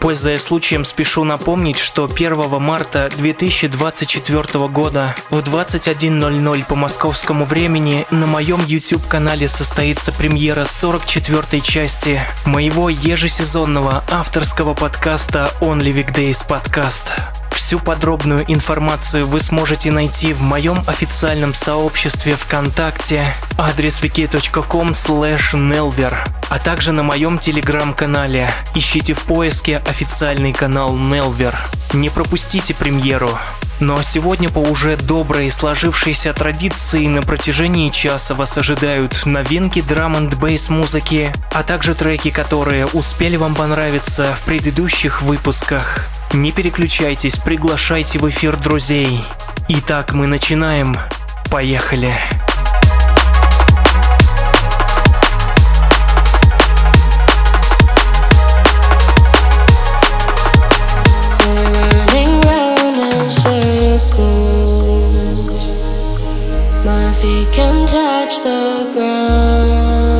Пользуясь случаем, спешу напомнить, что 1 марта 2024 года в 21.00 по московскому времени на моем YouTube-канале состоится премьера 44 части моего ежесезонного авторского подкаста Only Weekdays Podcast. Всю подробную информацию вы сможете найти в моем официальном сообществе ВКонтакте адрес wiki.com nelver, а также на моем телеграм-канале. Ищите в поиске официальный канал Nelver. Не пропустите премьеру. Но сегодня по уже доброй сложившейся традиции на протяжении часа вас ожидают новинки драм н бейс музыки, а также треки, которые успели вам понравиться в предыдущих выпусках. Не переключайтесь, приглашайте в эфир друзей. Итак, мы начинаем. Поехали. My feet can touch the ground.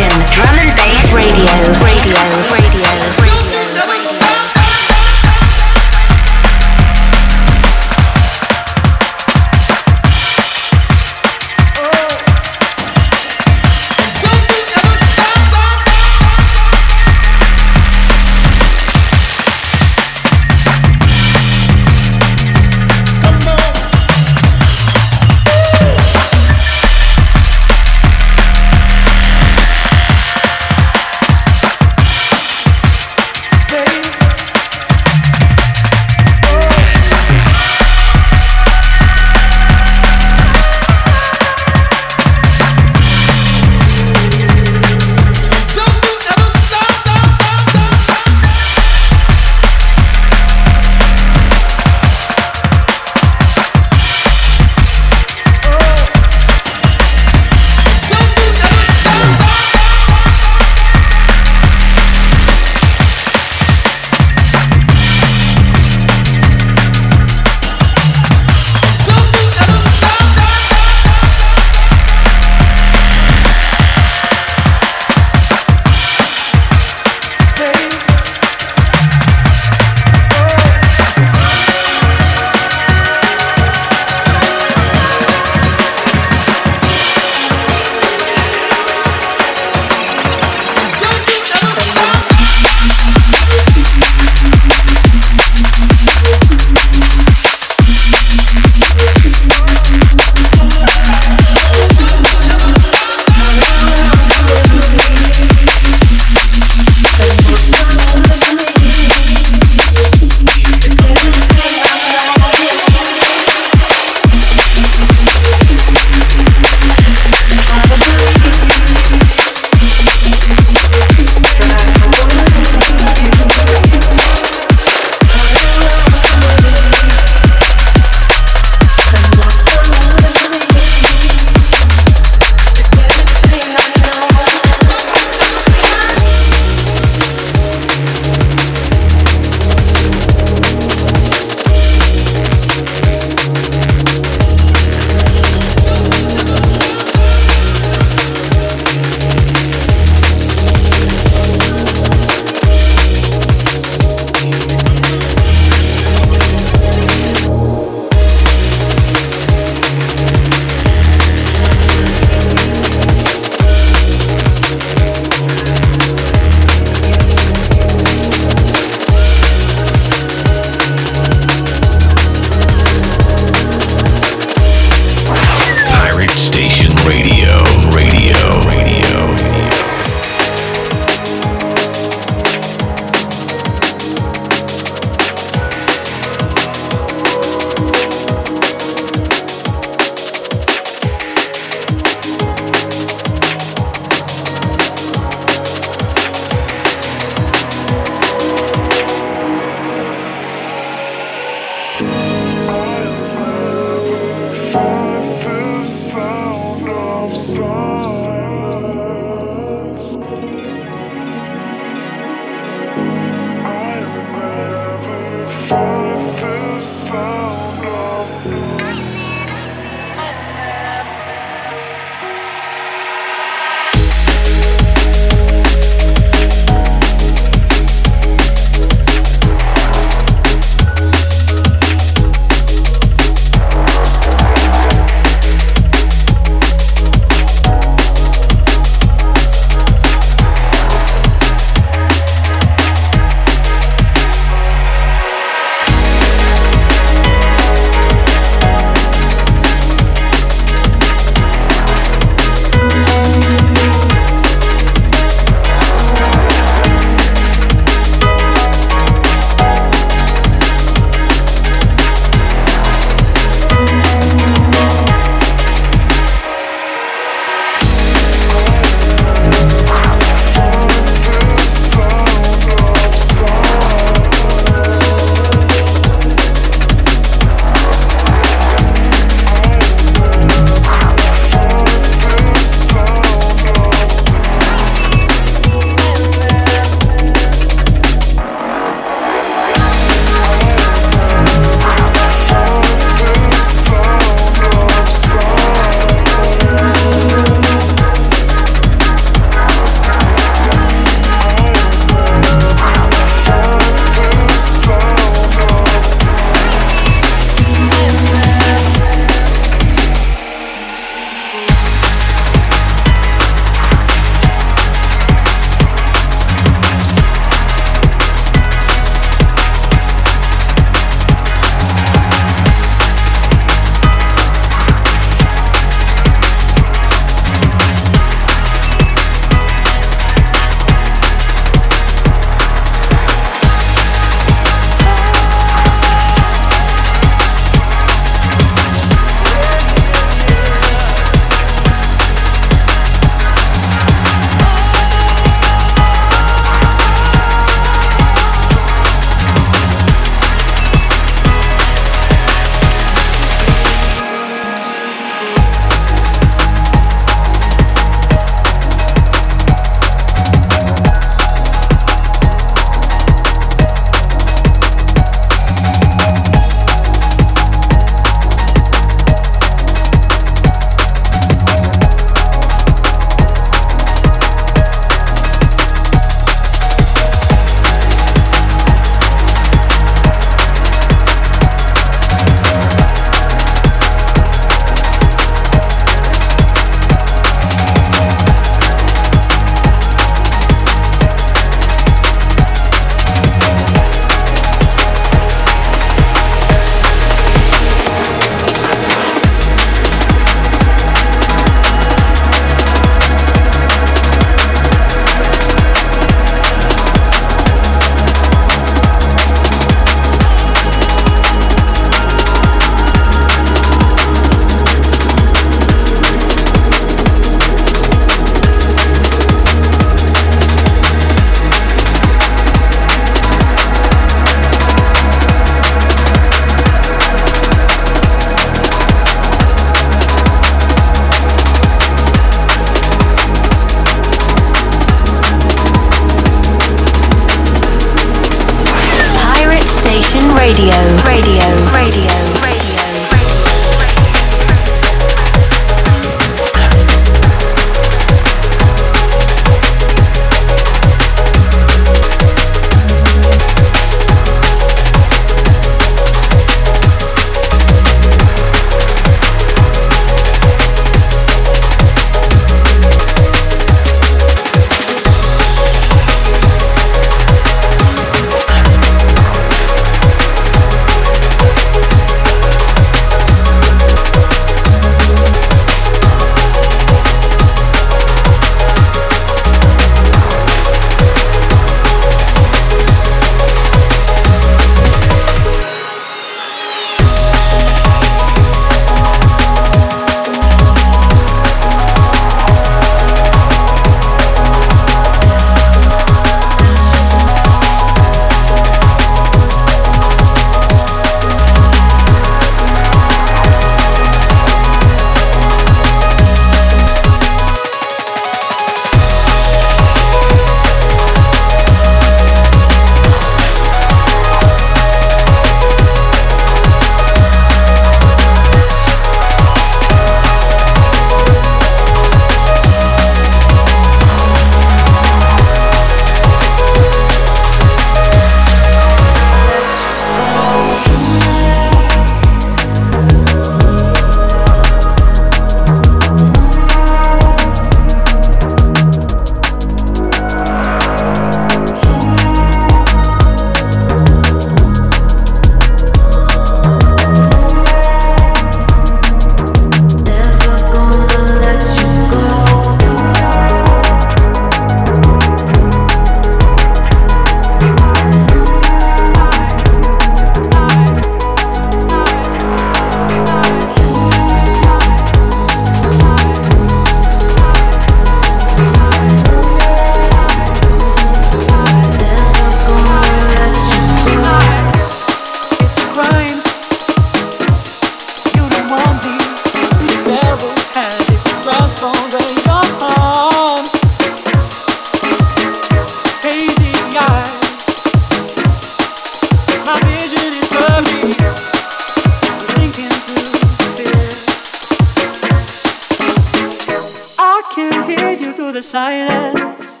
silence.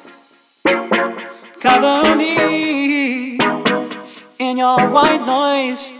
Cover me in your white noise.